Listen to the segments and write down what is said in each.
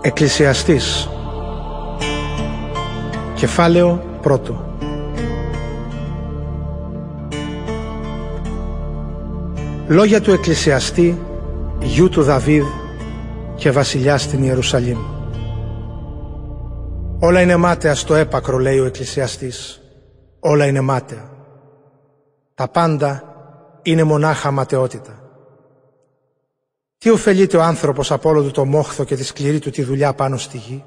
Εκκλησιαστής Κεφάλαιο πρώτο Λόγια του Εκκλησιαστή, γιού του Δαβίδ και βασιλιά στην Ιερουσαλήμ. Όλα είναι μάταια στο έπακρο, λέει ο Εκκλησιαστής. Όλα είναι μάταια. Τα πάντα είναι μονάχα ματαιότητα. Τι ωφελείται ο άνθρωπος από όλο του το μόχθο και τη σκληρή του τη δουλειά πάνω στη γη;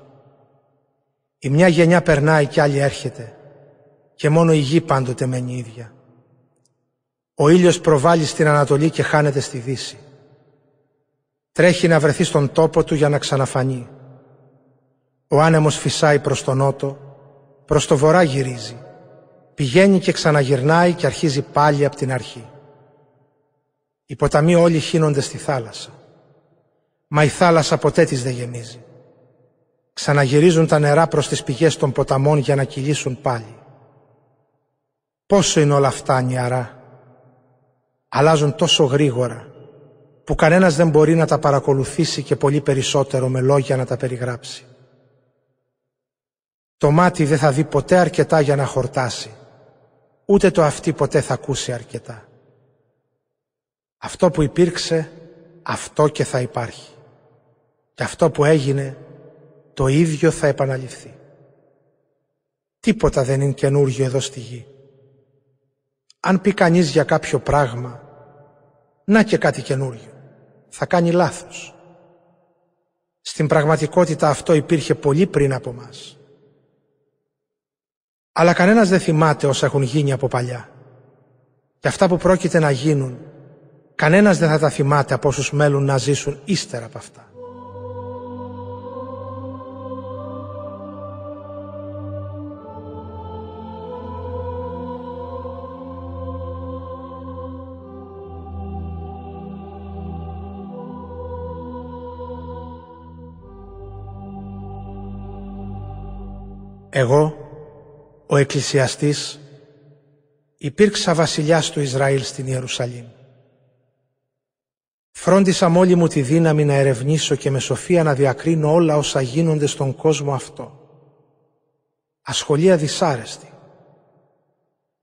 Η μια γενιά περνάει και άλλη έρχεται και μόνο η γη πάντοτε μένει ίδια. Ο ήλιος προβάλλει στην Ανατολή και χάνεται στη Δύση. Τρέχει να βρεθεί στον τόπο του για να ξαναφανεί. Ο άνεμος φυσάει προς τον νότο, προς το βορρά γυρίζει. Πηγαίνει και ξαναγυρνάει και αρχίζει πάλι από την αρχή. Οι ποταμοί όλοι χύνονται στη θάλασσα. Μα η θάλασσα ποτέ της δεν γεμίζει. Ξαναγυρίζουν τα νερά προς τις πηγές των ποταμών για να κυλήσουν πάλι. Πόσο είναι όλα αυτά νιαρά. Αλλάζουν τόσο γρήγορα που κανένας δεν μπορεί να τα παρακολουθήσει και πολύ περισσότερο με λόγια να τα περιγράψει. Το μάτι δεν θα δει ποτέ αρκετά για να χορτάσει, ούτε το αυτή ποτέ θα ακούσει αρκετά. Αυτό που υπήρξε, αυτό και θα υπάρχει. Και αυτό που έγινε, το ίδιο θα επαναληφθεί. Τίποτα δεν είναι καινούργιο εδώ στη γη. Αν πει κανείς για κάποιο πράγμα, να και κάτι καινούργιο, θα κάνει λάθος. Στην πραγματικότητα αυτό υπήρχε πολύ πριν από μας. Αλλά κανένας δεν θυμάται όσα έχουν γίνει από παλιά. Και αυτά που πρόκειται να γίνουν, κανένας δεν θα τα θυμάται από όσους μέλουν να ζήσουν ύστερα από αυτά. Εγώ, ο εκκλησιαστής, υπήρξα βασιλιάς του Ισραήλ στην Ιερουσαλήμ. Φρόντισα μόλι μου τη δύναμη να ερευνήσω και με σοφία να διακρίνω όλα όσα γίνονται στον κόσμο αυτό. Ασχολία δυσάρεστη,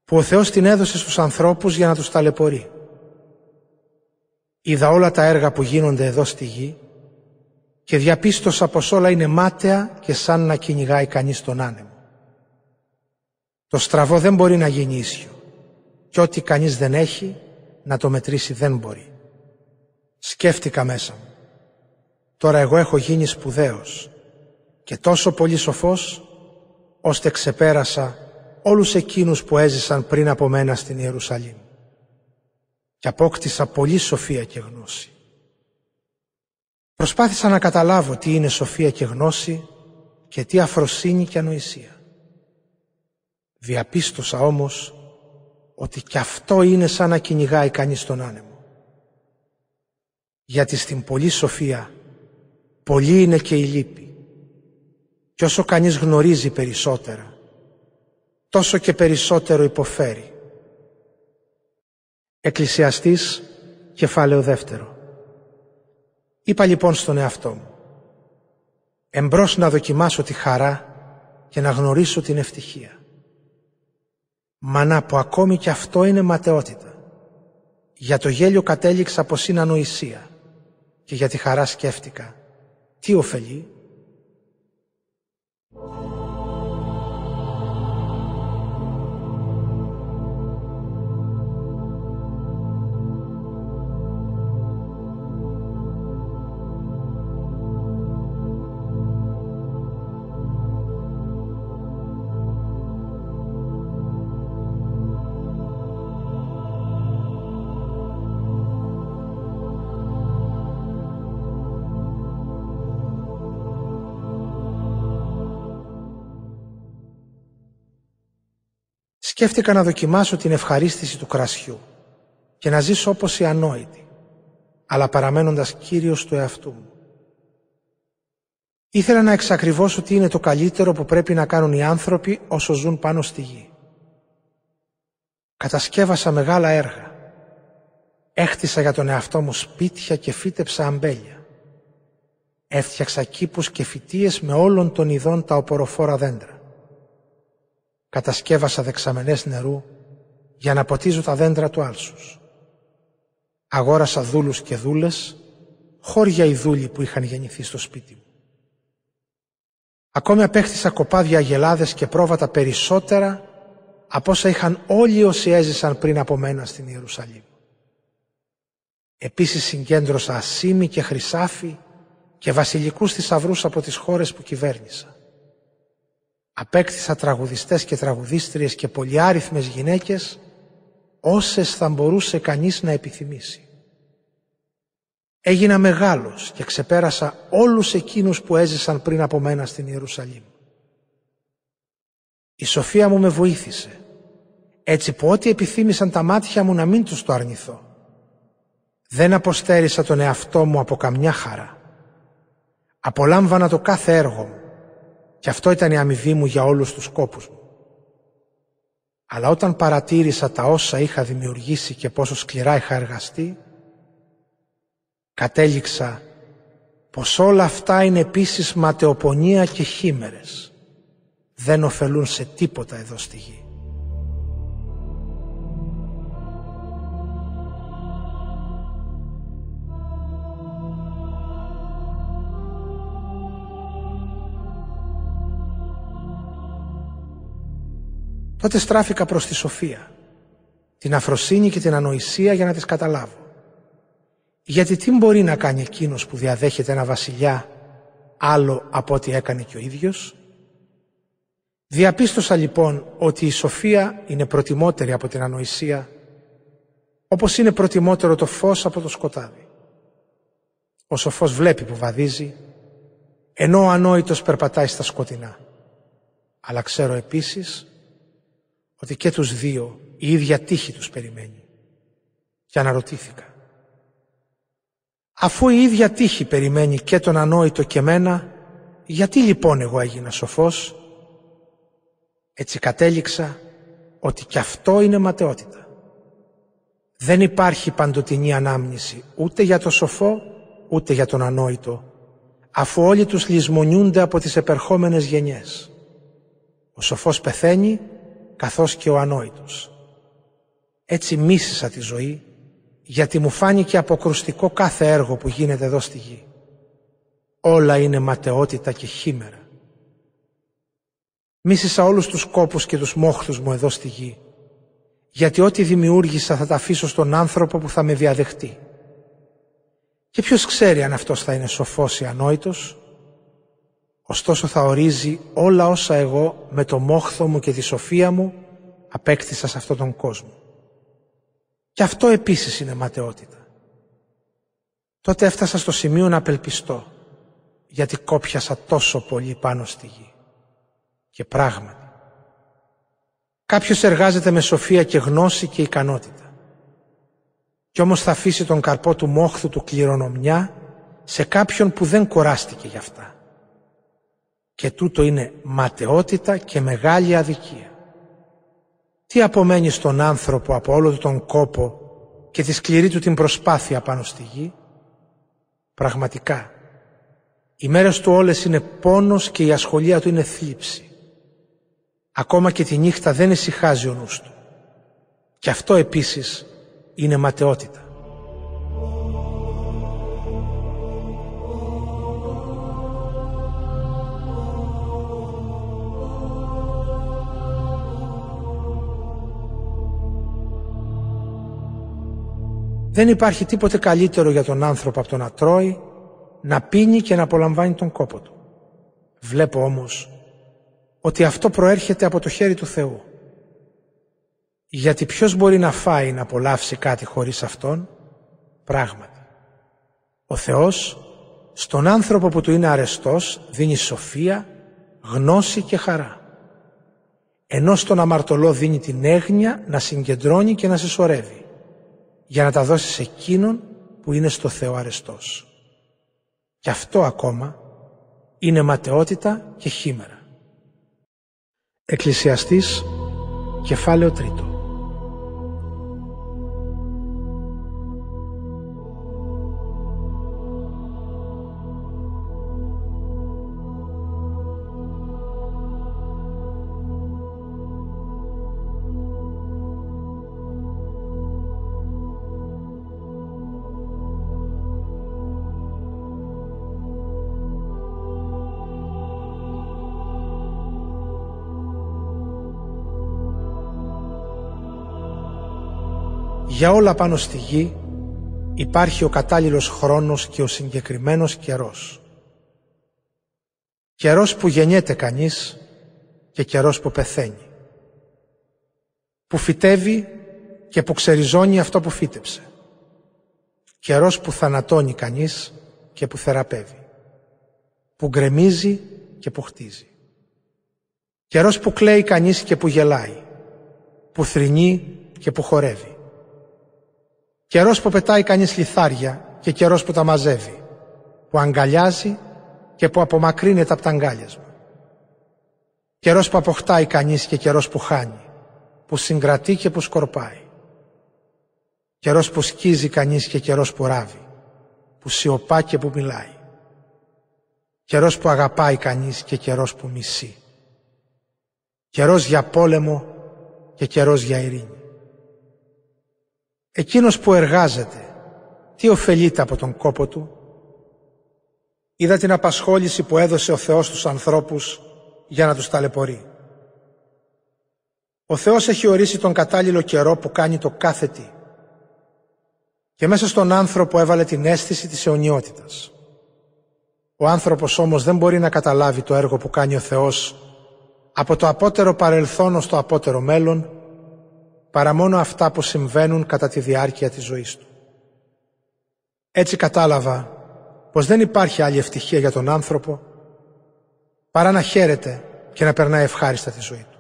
που ο Θεός την έδωσε στους ανθρώπους για να τους ταλαιπωρεί. Είδα όλα τα έργα που γίνονται εδώ στη γη και διαπίστωσα πως όλα είναι μάταια και σαν να κυνηγάει κανείς τον άνεμο. Το στραβό δεν μπορεί να γίνει ίσιο και ό,τι κανείς δεν έχει να το μετρήσει δεν μπορεί. Σκέφτηκα μέσα μου. Τώρα εγώ έχω γίνει σπουδαίος και τόσο πολύ σοφός ώστε ξεπέρασα όλους εκείνους που έζησαν πριν από μένα στην Ιερουσαλήμ και απόκτησα πολύ σοφία και γνώση. Προσπάθησα να καταλάβω τι είναι σοφία και γνώση και τι αφροσύνη και ανοησία. Διαπίστωσα όμως ότι κι αυτό είναι σαν να κυνηγάει κανείς τον άνεμο. Γιατί στην πολλή σοφία πολύ είναι και η λύπη. Και όσο κανείς γνωρίζει περισσότερα, τόσο και περισσότερο υποφέρει. Εκκλησιαστής, κεφάλαιο δεύτερο. Είπα λοιπόν στον εαυτό μου, εμπρός να δοκιμάσω τη χαρά και να γνωρίσω την ευτυχία. Μα να πω ακόμη και αυτό είναι ματαιότητα. Για το γέλιο κατέληξα πως είναι ανοησία και για τη χαρά σκέφτηκα. Τι ωφελεί, Σκέφτηκα να δοκιμάσω την ευχαρίστηση του κρασιού και να ζήσω όπως οι ανόητοι, αλλά παραμένοντας κύριος του εαυτού μου. Ήθελα να εξακριβώσω τι είναι το καλύτερο που πρέπει να κάνουν οι άνθρωποι όσο ζουν πάνω στη γη. Κατασκεύασα μεγάλα έργα. Έχτισα για τον εαυτό μου σπίτια και φύτεψα αμπέλια. Έφτιαξα κήπους και φυτίες με όλων των ειδών τα οποροφόρα δέντρα. Κατασκεύασα δεξαμενές νερού για να ποτίζω τα δέντρα του άλσους. Αγόρασα δούλους και δούλες, χώρια οι δούλοι που είχαν γεννηθεί στο σπίτι μου. Ακόμη απέκτησα κοπάδια αγελάδες και πρόβατα περισσότερα από όσα είχαν όλοι όσοι έζησαν πριν από μένα στην Ιερουσαλήμ. Επίσης συγκέντρωσα ασίμι και χρυσάφι και βασιλικούς θησαυρούς από τις χώρες που κυβέρνησα. Απέκτησα τραγουδιστές και τραγουδίστριες και πολυάριθμες γυναίκες, όσες θα μπορούσε κανείς να επιθυμήσει. Έγινα μεγάλος και ξεπέρασα όλους εκείνους που έζησαν πριν από μένα στην Ιερουσαλήμ. Η σοφία μου με βοήθησε, έτσι που ό,τι επιθύμησαν τα μάτια μου να μην τους το αρνηθώ. Δεν αποστέρισα τον εαυτό μου από καμιά χαρά. Απολάμβανα το κάθε έργο μου και αυτό ήταν η αμοιβή μου για όλους τους κόπους μου. Αλλά όταν παρατήρησα τα όσα είχα δημιουργήσει και πόσο σκληρά είχα εργαστεί, κατέληξα πως όλα αυτά είναι επίσης ματαιοπονία και χήμερες. Δεν ωφελούν σε τίποτα εδώ στη γη. Τότε στράφηκα προς τη σοφία, την αφροσύνη και την ανοησία για να τις καταλάβω. Γιατί τι μπορεί να κάνει εκείνος που διαδέχεται ένα βασιλιά άλλο από ό,τι έκανε και ο ίδιος; Διαπίστωσα λοιπόν ότι η σοφία είναι προτιμότερη από την ανοησία όπως είναι προτιμότερο το φως από το σκοτάδι. Ο σοφός βλέπει που βαδίζει ενώ ο ανόητος περπατάει στα σκοτεινά. Αλλά ξέρω επίσης ότι και τους δύο η ίδια τύχη τους περιμένει. Και αναρωτήθηκα. Αφού η ίδια τύχη περιμένει και τον ανόητο και μένα, γιατί λοιπόν εγώ έγινα σοφός; Έτσι κατέληξα ότι και αυτό είναι ματαιότητα. Δεν υπάρχει παντοτινή ανάμνηση ούτε για το σοφό ούτε για τον ανόητο, αφού όλοι τους λησμονιούνται από τις επερχόμενες γενιές. Ο σοφός πεθαίνει καθώς και ο ανόητος. Έτσι μίσησα τη ζωή, γιατί μου φάνηκε αποκρουστικό κάθε έργο που γίνεται εδώ στη γη. Όλα είναι ματαιότητα και χήμερα. Μίσησα όλους τους κόπους και τους μόχθους μου εδώ στη γη, γιατί ό,τι δημιούργησα θα τα αφήσω στον άνθρωπο που θα με διαδεχτεί. Και ποιος ξέρει αν αυτός θα είναι σοφός ή ανόητος, Ωστόσο θα ορίζει όλα όσα εγώ με το μόχθο μου και τη σοφία μου απέκτησα σε αυτόν τον κόσμο. Και αυτό επίσης είναι ματαιότητα. Τότε έφτασα στο σημείο να απελπιστώ, γιατί κόπιασα τόσο πολύ πάνω στη γη. Και πράγματι, κάποιος εργάζεται με σοφία και γνώση και ικανότητα. Κι όμως θα αφήσει τον καρπό του μόχθου του κληρονομιά σε κάποιον που δεν κοράστηκε γι' αυτά και τούτο είναι ματαιότητα και μεγάλη αδικία. Τι απομένει στον άνθρωπο από όλο τον κόπο και τη σκληρή του την προσπάθεια πάνω στη γη; Πραγματικά, οι μέρες του όλες είναι πόνος και η ασχολία του είναι θλίψη. Ακόμα και τη νύχτα δεν ησυχάζει ο νους του. Και αυτό επίσης είναι ματαιότητα. Δεν υπάρχει τίποτε καλύτερο για τον άνθρωπο από το να τρώει, να πίνει και να απολαμβάνει τον κόπο του. Βλέπω όμως ότι αυτό προέρχεται από το χέρι του Θεού. Γιατί ποιος μπορεί να φάει να απολαύσει κάτι χωρίς Αυτόν, πράγματι. Ο Θεός στον άνθρωπο που του είναι αρεστός δίνει σοφία, γνώση και χαρά. Ενώ στον αμαρτωλό δίνει την έγνοια να συγκεντρώνει και να συσσωρεύει για να τα δώσεις σε εκείνον που είναι στο Θεό αρεστός. Και αυτό ακόμα είναι ματαιότητα και χήμερα. Εκκλησιαστής, κεφάλαιο τρίτο. Για όλα πάνω στη γη υπάρχει ο κατάλληλος χρόνος και ο συγκεκριμένος καιρός. Καιρός που γεννιέται κανείς και καιρός που πεθαίνει. Που φυτεύει και που ξεριζώνει αυτό που φύτεψε. Καιρός που θανατώνει κανείς και που θεραπεύει. Που γκρεμίζει και που χτίζει. Καιρός που κλαίει κανείς και που γελάει. Που θρυνεί και που χορεύει. Καιρός που πετάει κανείς λιθάρια και καιρός που τα μαζεύει. Που αγκαλιάζει και που απομακρύνεται από τα αγκάλιασμα. Καιρός που αποκτάει κανείς και καιρός που χάνει. Που συγκρατεί και που σκορπάει. Καιρός που σκίζει κανείς και καιρός που ράβει. Που σιωπά και που μιλάει. Καιρός που αγαπάει κανείς και καιρός που μισεί. Καιρός για πόλεμο και καιρός για ειρήνη. Εκείνος που εργάζεται, τι ωφελείται από τον κόπο του; Είδα την απασχόληση που έδωσε ο Θεός στους ανθρώπους για να τους ταλαιπωρεί. Ο Θεός έχει ορίσει τον κατάλληλο καιρό που κάνει το κάθε τι. Και μέσα στον άνθρωπο έβαλε την αίσθηση της αιωνιότητας. Ο άνθρωπος όμως δεν μπορεί να καταλάβει το έργο που κάνει ο Θεός από το απότερο παρελθόν ως το απότερο μέλλον παρά μόνο αυτά που συμβαίνουν κατά τη διάρκεια της ζωής του. Έτσι κατάλαβα πως δεν υπάρχει άλλη ευτυχία για τον άνθρωπο παρά να χαίρεται και να περνάει ευχάριστα τη ζωή του.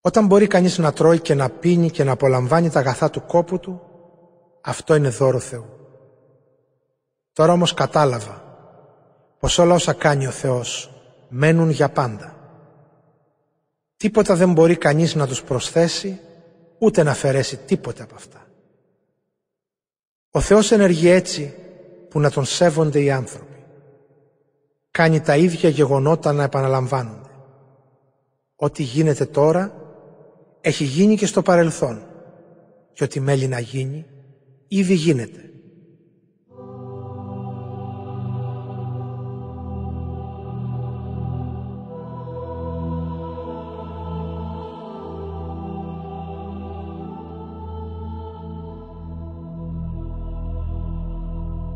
Όταν μπορεί κανείς να τρώει και να πίνει και να απολαμβάνει τα αγαθά του κόπου του, αυτό είναι δώρο Θεού. Τώρα όμως κατάλαβα πως όλα όσα κάνει ο Θεός μένουν για πάντα. Τίποτα δεν μπορεί κανείς να τους προσθέσει, ούτε να αφαιρέσει τίποτα από αυτά. Ο Θεός ενεργεί έτσι που να τον σέβονται οι άνθρωποι. Κάνει τα ίδια γεγονότα να επαναλαμβάνονται. Ό,τι γίνεται τώρα έχει γίνει και στο παρελθόν και ό,τι μέλει να γίνει ήδη γίνεται.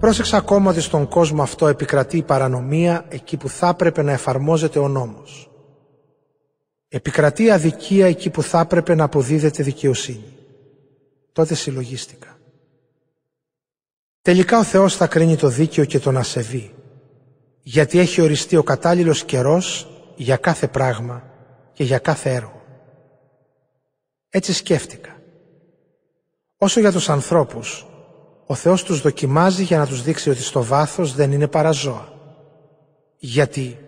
Πρόσεξα ακόμα ότι στον κόσμο αυτό επικρατεί η παρανομία εκεί που θα έπρεπε να εφαρμόζεται ο νόμος. Επικρατεί η αδικία εκεί που θα έπρεπε να αποδίδεται δικαιοσύνη. Τότε συλλογίστηκα. Τελικά ο Θεός θα κρίνει το δίκαιο και τον ασεβή, γιατί έχει οριστεί ο κατάλληλος καιρός για κάθε πράγμα και για κάθε έργο. Έτσι σκέφτηκα. Όσο για τους ανθρώπους, ο Θεός τους δοκιμάζει για να τους δείξει ότι στο βάθος δεν είναι παρά ζώα. Γιατί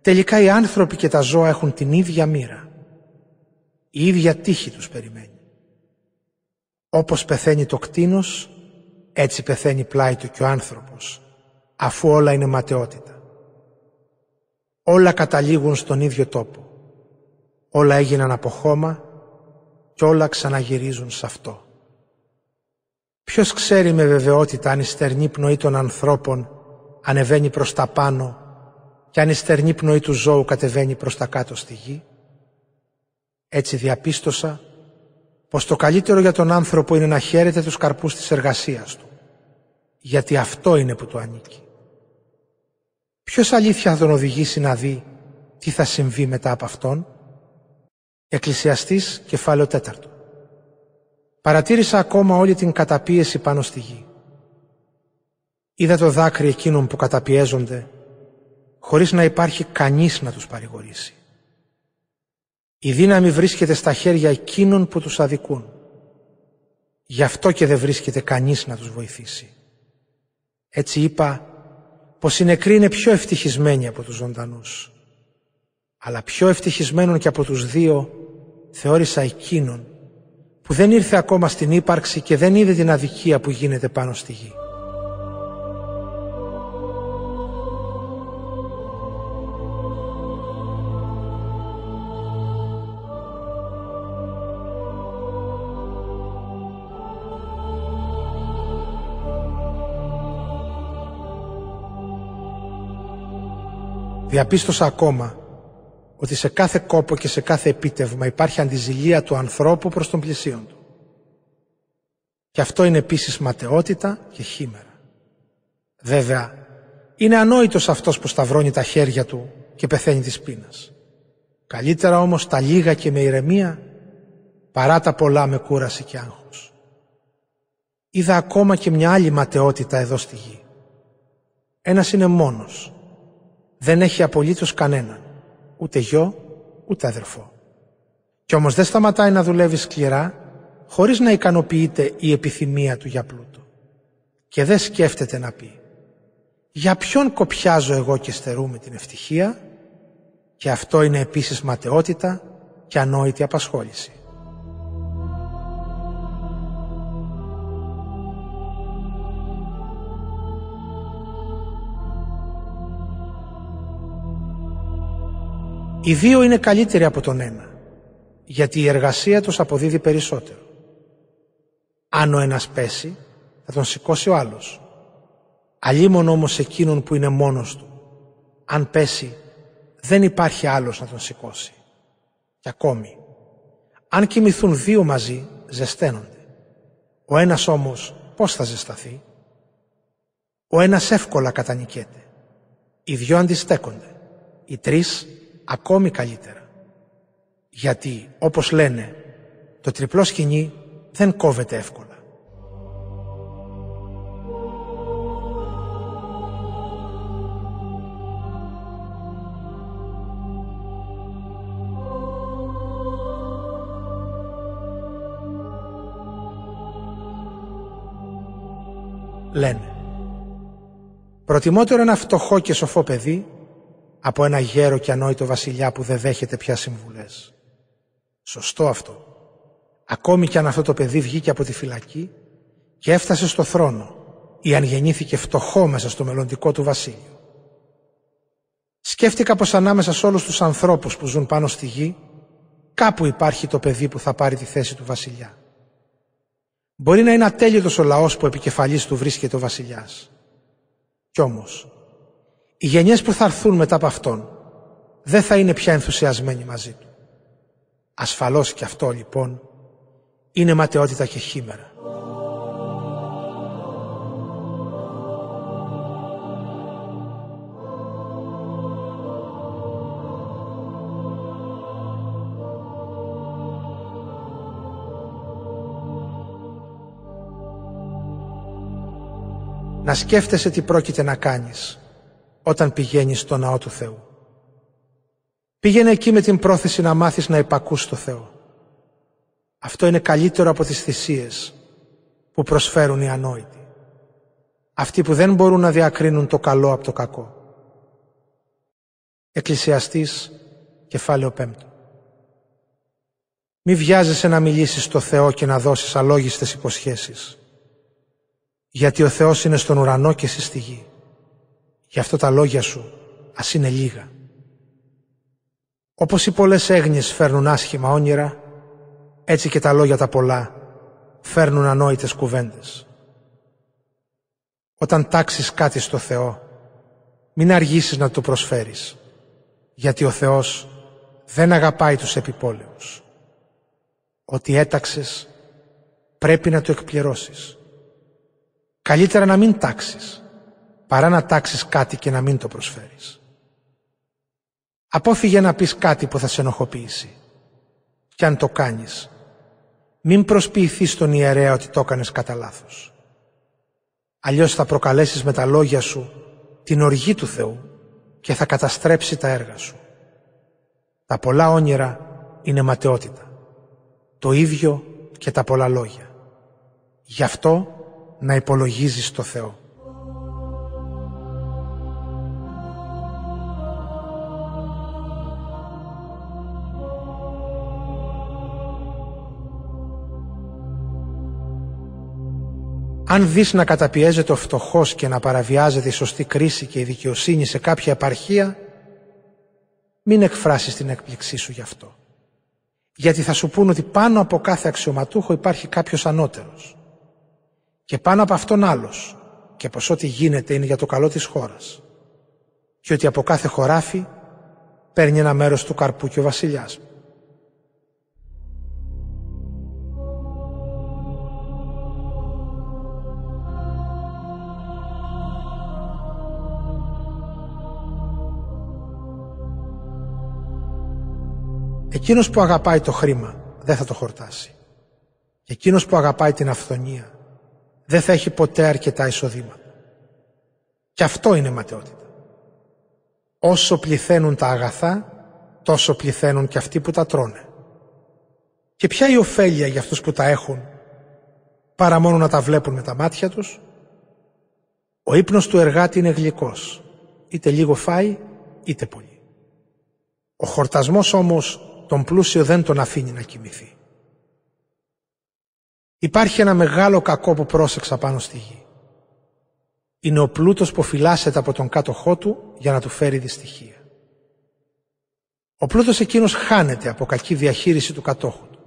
τελικά οι άνθρωποι και τα ζώα έχουν την ίδια μοίρα. Η ίδια τύχη τους περιμένει. Όπως πεθαίνει το κτίνος, έτσι πεθαίνει πλάι του και ο άνθρωπος, αφού όλα είναι ματαιότητα. Όλα καταλήγουν στον ίδιο τόπο. Όλα έγιναν από χώμα και όλα ξαναγυρίζουν σε αυτό. Ποιος ξέρει με βεβαιότητα αν η στερνή πνοή των ανθρώπων ανεβαίνει προς τα πάνω και αν η στερνή πνοή του ζώου κατεβαίνει προς τα κάτω στη γη; Έτσι διαπίστωσα πως το καλύτερο για τον άνθρωπο είναι να χαίρεται τους καρπούς της εργασίας του, γιατί αυτό είναι που του ανήκει. Ποιος αλήθεια θα τον οδηγήσει να δει τι θα συμβεί μετά από αυτόν; Εκκλησιαστής κεφάλαιο τέταρτο. Παρατήρησα ακόμα όλη την καταπίεση πάνω στη γη. Είδα το δάκρυ εκείνων που καταπιέζονται, χωρίς να υπάρχει κανείς να τους παρηγορήσει. Η δύναμη βρίσκεται στα χέρια εκείνων που τους αδικούν. Γι' αυτό και δεν βρίσκεται κανείς να τους βοηθήσει. Έτσι είπα πως οι νεκροί είναι πιο ευτυχισμένοι από τους ζωντανούς. Αλλά πιο ευτυχισμένον και από τους δύο θεώρησα εκείνον που δεν ήρθε ακόμα στην ύπαρξη και δεν είδε την αδικία που γίνεται πάνω στη γη. Διαπίστωσα ακόμα ότι σε κάθε κόπο και σε κάθε επίτευγμα υπάρχει αντιζηλία του ανθρώπου προς τον πλησίον του. Και αυτό είναι επίσης ματαιότητα και χήμερα. Βέβαια, είναι ανόητος αυτός που σταυρώνει τα χέρια του και πεθαίνει της πείνας. Καλύτερα όμως τα λίγα και με ηρεμία παρά τα πολλά με κούραση και άγχος. Είδα ακόμα και μια άλλη ματαιότητα εδώ στη γη. Ένας είναι μόνος. Δεν έχει απολύτως κανέναν. Ούτε γιο, ούτε αδερφό. Κι όμως δεν σταματάει να δουλεύει σκληρά χωρίς να ικανοποιείται η επιθυμία του για πλούτο. Και δεν σκέφτεται να πει «Για ποιον κοπιάζω εγώ και στερούμε την ευτυχία» και αυτό είναι επίσης ματαιότητα και ανόητη απασχόληση. Οι δύο είναι καλύτεροι από τον ένα, γιατί η εργασία τους αποδίδει περισσότερο. Αν ο ένας πέσει, θα τον σηκώσει ο άλλος. Αλλήμον όμως εκείνον που είναι μόνος του. Αν πέσει, δεν υπάρχει άλλος να τον σηκώσει. Και ακόμη, αν κοιμηθούν δύο μαζί, ζεσταίνονται. Ο ένας όμως πώς θα ζεσταθεί; Ο ένας εύκολα κατανικέται. Οι δυο αντιστέκονται. Οι τρεις ακόμη καλύτερα. Γιατί, όπως λένε, το τριπλό σκηνή δεν κόβεται εύκολα. Λένε Προτιμότερο ένα φτωχό και σοφό παιδί από ένα γέρο και ανόητο βασιλιά που δεν δέχεται πια συμβουλές. Σωστό αυτό. Ακόμη κι αν αυτό το παιδί βγήκε από τη φυλακή και έφτασε στο θρόνο ή αν γεννήθηκε φτωχό μέσα στο μελλοντικό του βασίλειο. Σκέφτηκα πως ανάμεσα σε όλους τους ανθρώπους που ζουν πάνω στη γη κάπου υπάρχει το παιδί που θα πάρει τη θέση του βασιλιά. Μπορεί να είναι ατέλειωτος ο λαός που επικεφαλής του βρίσκεται ο βασιλιάς. Κι όμως, οι γενιές που θα έρθουν μετά από αυτόν δεν θα είναι πια ενθουσιασμένοι μαζί του. Ασφαλώς και αυτό λοιπόν είναι ματαιότητα και χήμερα. Να σκέφτεσαι τι πρόκειται να κάνεις όταν πηγαίνεις στο ναό του Θεού. Πήγαινε εκεί με την πρόθεση να μάθεις να υπακούς στο Θεό. Αυτό είναι καλύτερο από τις θυσίες που προσφέρουν οι ανόητοι. Αυτοί που δεν μπορούν να διακρίνουν το καλό από το κακό. Εκκλησιαστής, κεφάλαιο πέμπτο. Μη βιάζεσαι να μιλήσεις στο Θεό και να δώσεις αλόγιστες υποσχέσεις. Γιατί ο Θεός είναι στον ουρανό και εσύ στη γη. Γι' αυτό τα λόγια σου ας είναι λίγα. Όπως οι πολλές έγνοιες φέρνουν άσχημα όνειρα, έτσι και τα λόγια τα πολλά φέρνουν ανόητες κουβέντες. Όταν τάξεις κάτι στο Θεό, μην αργήσεις να του προσφέρεις, γιατί ο Θεός δεν αγαπάει τους επιπόλαιους. Ότι έταξες πρέπει να το εκπληρώσεις. Καλύτερα να μην τάξεις, παρά να τάξεις κάτι και να μην το προσφέρεις. Απόφυγε να πεις κάτι που θα σε ενοχοποιήσει. Κι αν το κάνεις, μην προσποιηθείς τον ιερέα ότι το έκανες κατά λάθος. Αλλιώς θα προκαλέσεις με τα λόγια σου την οργή του Θεού και θα καταστρέψει τα έργα σου. Τα πολλά όνειρα είναι ματαιότητα. Το ίδιο και τα πολλά λόγια. Γι' αυτό να υπολογίζεις το Θεό. Αν δεις να καταπιέζεται ο φτωχός και να παραβιάζεται η σωστή κρίση και η δικαιοσύνη σε κάποια επαρχία, μην εκφράσεις την έκπληξή σου γι' αυτό. Γιατί θα σου πούν ότι πάνω από κάθε αξιωματούχο υπάρχει κάποιος ανώτερος. Και πάνω από αυτόν άλλος. Και πως ό,τι γίνεται είναι για το καλό της χώρας. Και ότι από κάθε χωράφι παίρνει ένα μέρος του καρπού και ο βασιλιάς. Εκείνος που αγαπάει το χρήμα δεν θα το χορτάσει. Και εκείνος που αγαπάει την αυθονία δεν θα έχει ποτέ αρκετά εισοδήματα. Και αυτό είναι ματαιότητα. Όσο πληθαίνουν τα αγαθά, τόσο πληθαίνουν και αυτοί που τα τρώνε. Και ποια η ωφέλεια για αυτούς που τα έχουν, παρά μόνο να τα βλέπουν με τα μάτια τους; Ο ύπνος του εργάτη είναι γλυκός, είτε λίγο φάει, είτε πολύ. Ο χορτασμός όμως τον πλούσιο δεν τον αφήνει να κοιμηθεί. Υπάρχει ένα μεγάλο κακό που πρόσεξα πάνω στη γη. Είναι ο πλούτος που φυλάσσεται από τον κάτοχό του για να του φέρει δυστυχία. Ο πλούτος εκείνος χάνεται από κακή διαχείριση του κατόχου του.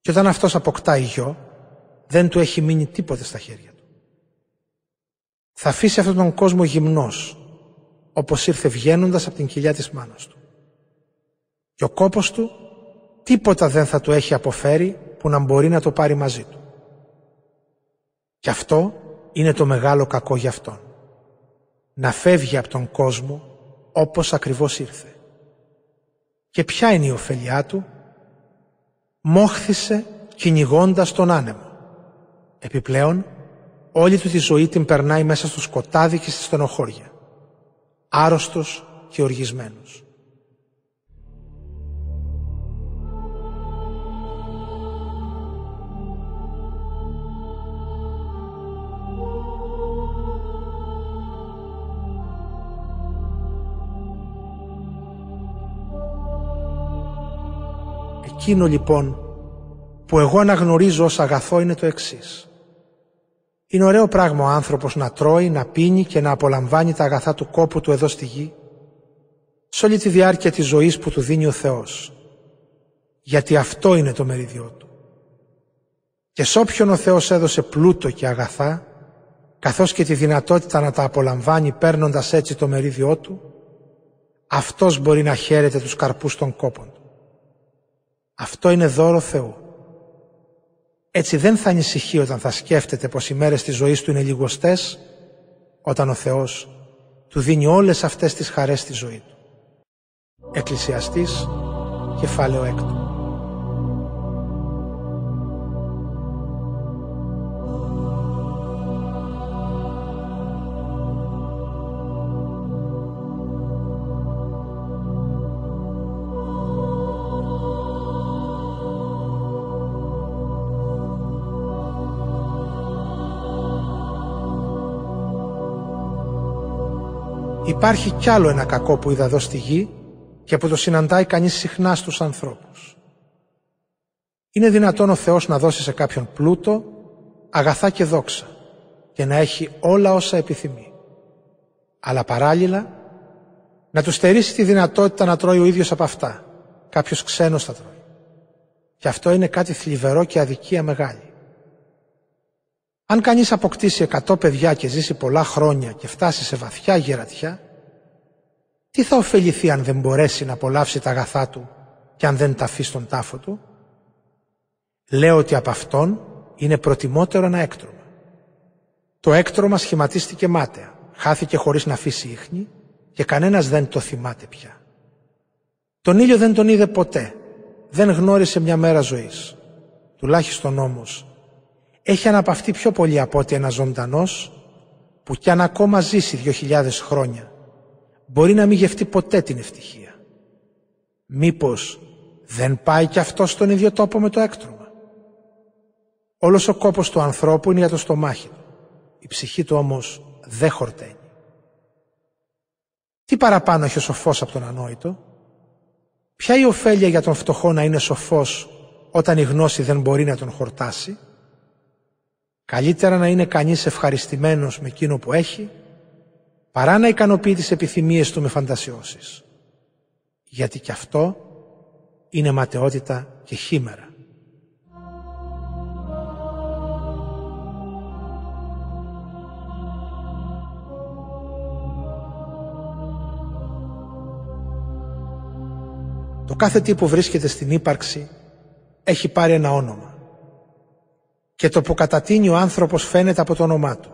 Και όταν αυτός αποκτάει γιο, δεν του έχει μείνει τίποτε στα χέρια του. Θα αφήσει αυτόν τον κόσμο γυμνός, όπως ήρθε βγαίνοντας από την κοιλιά της μάνας του. Και ο κόπος του τίποτα δεν θα του έχει αποφέρει που να μπορεί να το πάρει μαζί του. Και αυτό είναι το μεγάλο κακό για αυτόν. Να φεύγει από τον κόσμο όπως ακριβώς ήρθε. Και ποια είναι η ωφελιά του; Μόχθησε κυνηγώντας τον άνεμο. Επιπλέον, όλη του τη ζωή την περνάει μέσα στο σκοτάδι και στη στενοχώρια. Άρρωστος και οργισμένος. Εκείνο λοιπόν που εγώ αναγνωρίζω ως αγαθό είναι το εξής. Είναι ωραίο πράγμα ο άνθρωπος να τρώει, να πίνει και να απολαμβάνει τα αγαθά του κόπου του εδώ στη γη σε όλη τη διάρκεια της ζωής που του δίνει ο Θεός. Γιατί αυτό είναι το μεριδιό του. Και σ' όποιον ο Θεός έδωσε πλούτο και αγαθά, καθώς και τη δυνατότητα να τα απολαμβάνει παίρνοντας έτσι το μερίδιό του, αυτός μπορεί να χαίρεται τους καρπούς των κόπων του. Αυτό είναι δώρο Θεού. Έτσι δεν θα ανησυχεί όταν θα σκέφτεται πως οι μέρες της ζωής του είναι λιγοστές, όταν ο Θεός του δίνει όλες αυτές τις χαρές στη ζωή του. Εκκλησιαστής, κεφάλαιο έκτο. Υπάρχει κι άλλο ένα κακό που είδα εδώ στη γη και που το συναντάει κανείς συχνά στους ανθρώπους. Είναι δυνατόν ο Θεός να δώσει σε κάποιον πλούτο, αγαθά και δόξα και να έχει όλα όσα επιθυμεί. Αλλά παράλληλα να του στερήσει τη δυνατότητα να τρώει ο ίδιος από αυτά. Κάποιος ξένος θα τρώει. Και αυτό είναι κάτι θλιβερό και αδικία μεγάλη. Αν κανείς αποκτήσει εκατό παιδιά και ζήσει πολλά χρόνια και φτάσει σε βαθιά γερατιά, τι θα ωφεληθεί αν δεν μπορέσει να απολαύσει τα αγαθά του και αν δεν τα αφήσει στον τάφο του; Λέω ότι από αυτόν είναι προτιμότερο ένα έκτρωμα. Το έκτρωμα σχηματίστηκε μάταια, χάθηκε χωρίς να αφήσει ίχνη και κανένας δεν το θυμάται πια. Τον ήλιο δεν τον είδε ποτέ, δεν γνώρισε μια μέρα ζωής. Τουλάχιστον όμως έχει αναπαυτεί πιο πολύ από ότι ένας ζωντανός που κι αν ακόμα ζήσει δύο χιλιάδες χρόνια μπορεί να μην γευτεί ποτέ την ευτυχία. Μήπως δεν πάει κι αυτό στον ίδιο τόπο με το έκτρωμα; Όλος ο κόπος του ανθρώπου είναι για το στομάχι του. Η ψυχή του όμως δεν χορταίνει. Τι παραπάνω έχει ο σοφός από τον ανόητο; Ποια η ωφέλεια για τον φτωχό να είναι σοφός όταν η γνώση δεν μπορεί να τον χορτάσει; Καλύτερα να είναι κανείς ευχαριστημένος με εκείνο που έχει, παρά να ικανοποιεί τις επιθυμίες του με φαντασιώσεις. Γιατί κι αυτό είναι ματαιότητα και χήμερα. Το κάθε τι που βρίσκεται στην ύπαρξη έχει πάρει ένα όνομα και το που κατατείνει ο άνθρωπος φαίνεται από το όνομά του.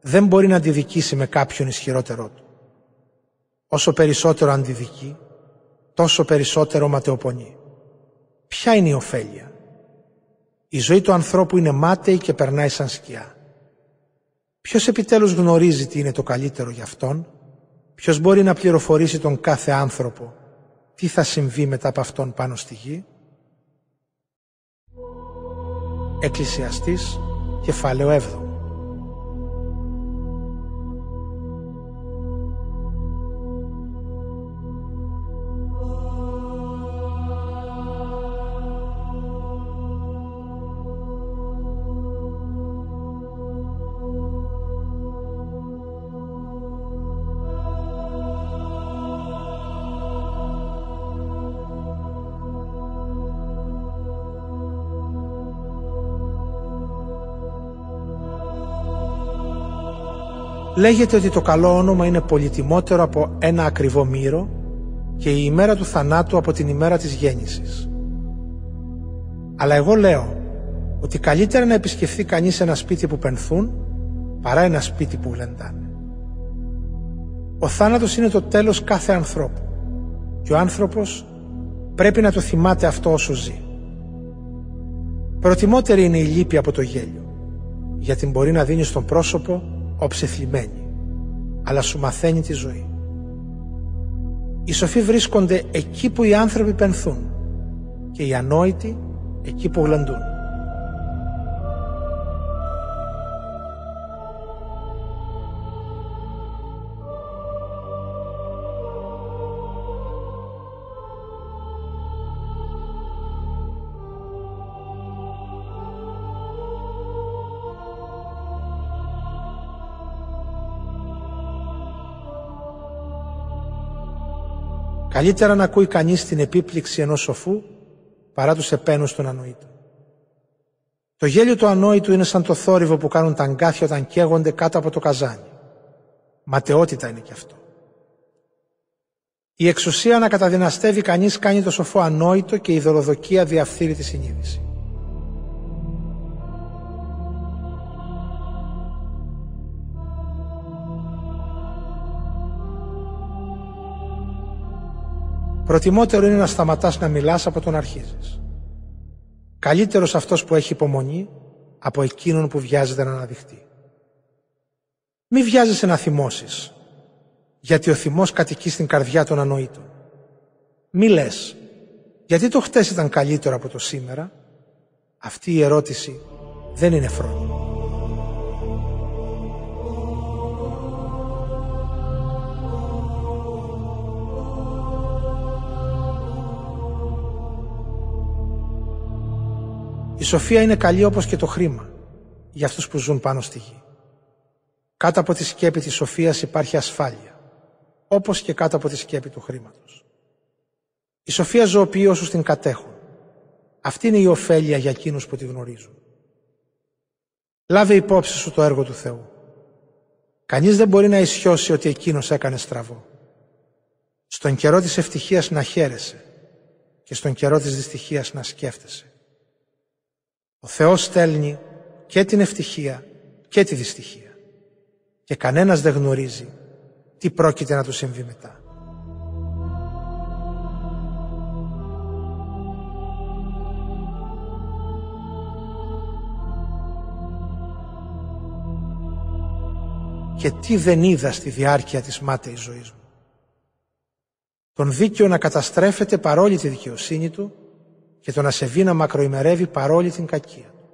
Δεν μπορεί να αντιδικήσει με κάποιον ισχυρότερό του. Όσο περισσότερο αντιδικεί, τόσο περισσότερο ματαιοπονεί. Ποια είναι η ωφέλεια; Η ζωή του ανθρώπου είναι μάταιη και περνάει σαν σκιά. Ποιος επιτέλους γνωρίζει τι είναι το καλύτερο για αυτόν, ποιος μπορεί να πληροφορήσει τον κάθε άνθρωπο τι θα συμβεί μετά από αυτόν πάνω στη γη; Εκκλησιαστής, κεφάλαιο 7. Λέγεται ότι το καλό όνομα είναι πολυτιμότερο από ένα ακριβό μύρο και η ημέρα του θανάτου από την ημέρα της γέννησης. Αλλά εγώ λέω ότι καλύτερα να επισκεφθεί κανείς ένα σπίτι που πενθούν παρά ένα σπίτι που γλεντάνε. Ο θάνατος είναι το τέλος κάθε ανθρώπου και ο άνθρωπος πρέπει να το θυμάται αυτό όσο ζει. Προτιμότερη είναι η λύπη από το γέλιο γιατί μπορεί να δίνει στον πρόσωπο οψεθλιμμένη, αλλά σου μαθαίνει τη ζωή. Οι σοφοί βρίσκονται εκεί που οι άνθρωποι πενθούν και οι ανόητοι εκεί που γλαντούν. Καλύτερα να ακούει κανείς την επίπληξη ενός σοφού παρά τους επένους των ανοήτων. Το γέλιο του ανόητου είναι σαν το θόρυβο που κάνουν τα αγκάθια όταν καίγονται κάτω από το καζάνι. Ματαιότητα είναι και αυτό. Η εξουσία να καταδυναστεύει κανείς κάνει το σοφό ανόητο και η δωροδοκία διαφθείρει τη συνείδηση. Προτιμότερο είναι να σταματάς να μιλάς από τον αρχίζεις. Καλύτερος αυτός που έχει υπομονή από εκείνον που βιάζεται να αναδειχτεί. Μη βιάζεσαι να θυμώσεις, γιατί ο θυμός κατοικεί στην καρδιά των ανοήτων. Μη λες, γιατί το χτες ήταν καλύτερο από το σήμερα. Αυτή η ερώτηση δεν είναι φρόνιμη. Η σοφία είναι καλή όπως και το χρήμα για αυτούς που ζουν πάνω στη γη. Κάτω από τη σκέπη της σοφίας υπάρχει ασφάλεια, όπως και κάτω από τη σκέπη του χρήματος. Η σοφία ζωοποιεί όσους την κατέχουν. Αυτή είναι η ωφέλεια για εκείνους που τη γνωρίζουν. Λάβε υπόψη σου το έργο του Θεού. Κανείς δεν μπορεί να ισιώσει ότι εκείνος έκανε στραβό. Στον καιρό της ευτυχίας να χαίρεσαι και στον καιρό της δυστυχίας να σκέφτεσαι. Ο Θεός στέλνει και την ευτυχία και τη δυστυχία. Και κανένας δεν γνωρίζει τι πρόκειται να του συμβεί μετά. Και τι δεν είδα στη διάρκεια της μάταιης ζωής μου. Τον δίκαιο να καταστρέφεται παρόλη τη δικαιοσύνη του και τον ασεβή να μακροημερεύει παρόλη την κακία του.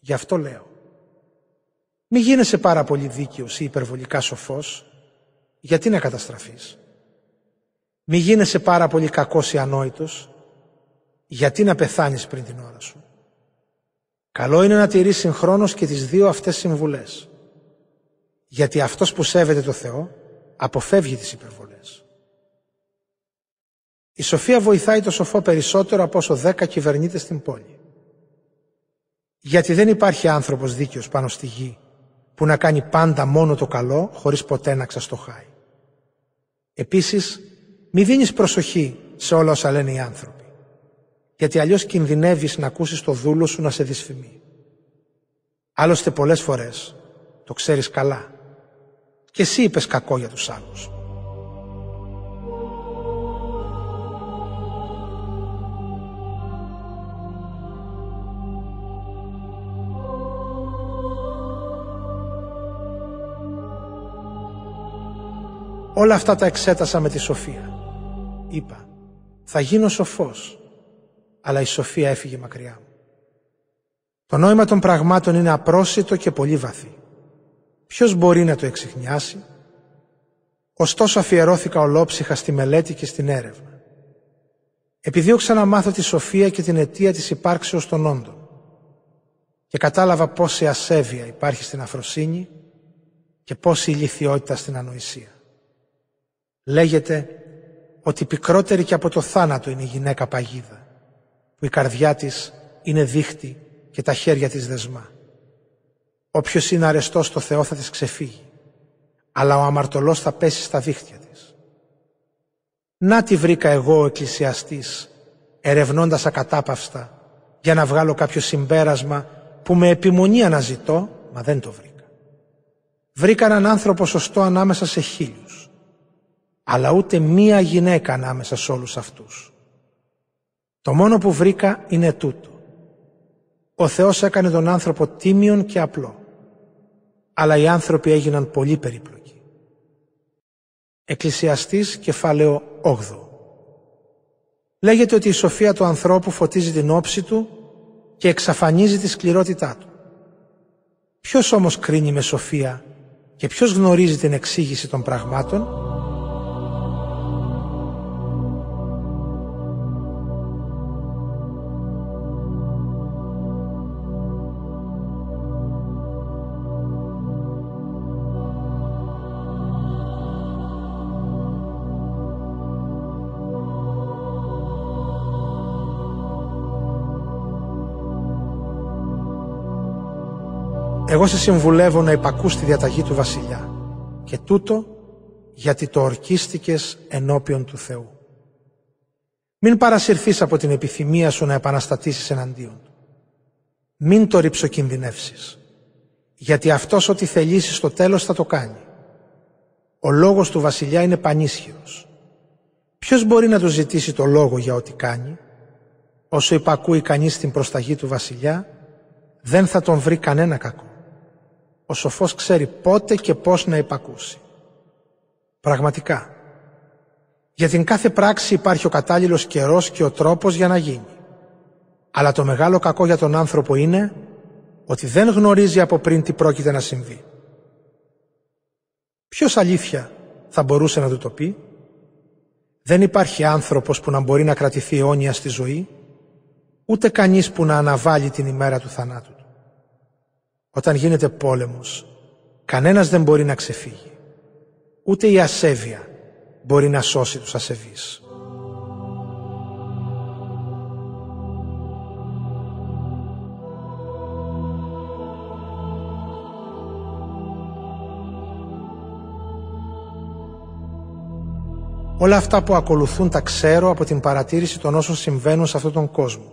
Γι' αυτό λέω. Μη γίνεσαι πάρα πολύ δίκαιος ή υπερβολικά σοφός, γιατί να καταστραφείς; Μη γίνεσαι πάρα πολύ κακός ή ανόητος, γιατί να πεθάνεις πριν την ώρα σου; Καλό είναι να τηρείς συγχρόνως και τις δύο αυτές συμβουλές, γιατί αυτός που σέβεται το Θεό αποφεύγει τις υπερβολές. Η σοφία βοηθάει το σοφό περισσότερο από όσο δέκα κυβερνείται στην πόλη. Γιατί δεν υπάρχει άνθρωπος δίκαιος πάνω στη γη που να κάνει πάντα μόνο το καλό χωρίς ποτέ να ξαστοχάει. Επίσης, μη δίνεις προσοχή σε όλα όσα λένε οι άνθρωποι. Γιατί αλλιώς κινδυνεύεις να ακούσεις το δούλο σου να σε δυσφημεί. Άλλωστε πολλές φορές το ξέρεις καλά. Και εσύ είπες κακό για τους άλλους. Όλα αυτά τα εξέτασα με τη Σοφία. Είπα, θα γίνω σοφός, αλλά η Σοφία έφυγε μακριά μου. Το νόημα των πραγμάτων είναι απρόσιτο και πολύ βαθύ. Ποιος μπορεί να το εξηχνιάσει; Ωστόσο αφιερώθηκα ολόψυχα στη μελέτη και στην έρευνα. Επιδίωξα να μάθω τη σοφία και την αιτία της υπάρξεως των όντων και κατάλαβα πόση ασέβεια υπάρχει στην αφροσύνη και πόση ηλικιότητα στην ανοησία. Λέγεται ότι πικρότερη και από το θάνατο είναι η γυναίκα παγίδα, που η καρδιά της είναι δίχτυ και τα χέρια της δεσμά. Όποιος είναι αρεστός στο Θεό θα της ξεφύγει, αλλά ο αμαρτωλός θα πέσει στα δίχτυα της. Να τη βρήκα εγώ ο εκκλησιαστής, ερευνώντας ακατάπαυστα, για να βγάλω κάποιο συμπέρασμα που με επιμονή αναζητώ, μα δεν το βρήκα. Βρήκα έναν άνθρωπο σωστό ανάμεσα σε χίλιους, αλλά ούτε μία γυναίκα ανάμεσα σε όλους αυτούς. Το μόνο που βρήκα είναι τούτο. Ο Θεός έκανε τον άνθρωπο τίμιον και απλό, αλλά οι άνθρωποι έγιναν πολύ περίπλοκοι. Εκκλησιαστής κεφάλαιο 8. Λέγεται ότι η σοφία του ανθρώπου φωτίζει την όψη του και εξαφανίζει τη σκληρότητά του. Ποιος όμως κρίνει με σοφία και ποιος γνωρίζει την εξήγηση των πραγμάτων; Εγώ σε συμβουλεύω να υπακούς τη διαταγή του βασιλιά και τούτο γιατί το ορκίστηκες ενώπιον του Θεού. Μην παρασυρθείς από την επιθυμία σου να επαναστατήσεις εναντίον του. Μην το ρηψοκινδυνεύσεις, γιατί αυτός ό,τι θελήσει στο τέλος θα το κάνει. Ο λόγος του βασιλιά είναι πανίσχυρος. Ποιος μπορεί να του ζητήσει το λόγο για ό,τι κάνει, όσο υπακούει κανείς την προσταγή του βασιλιά, δεν θα τον βρει κανένα κακό ο σοφός ξέρει πότε και πώς να υπακούσει. Πραγματικά. Για την κάθε πράξη υπάρχει ο κατάλληλος καιρός και ο τρόπος για να γίνει. Αλλά το μεγάλο κακό για τον άνθρωπο είναι ότι δεν γνωρίζει από πριν τι πρόκειται να συμβεί. Ποιος αλήθεια θα μπορούσε να του το πει; Δεν υπάρχει άνθρωπος που να μπορεί να κρατηθεί αιώνια στη ζωή, ούτε κανείς που να αναβάλει την ημέρα του θανάτου. Όταν γίνεται πόλεμος, κανένας δεν μπορεί να ξεφύγει. Ούτε η ασέβεια μπορεί να σώσει τους ασεβείς. Όλα αυτά που ακολουθούν τα ξέρω από την παρατήρηση των όσων συμβαίνουν σε αυτόν τον κόσμο,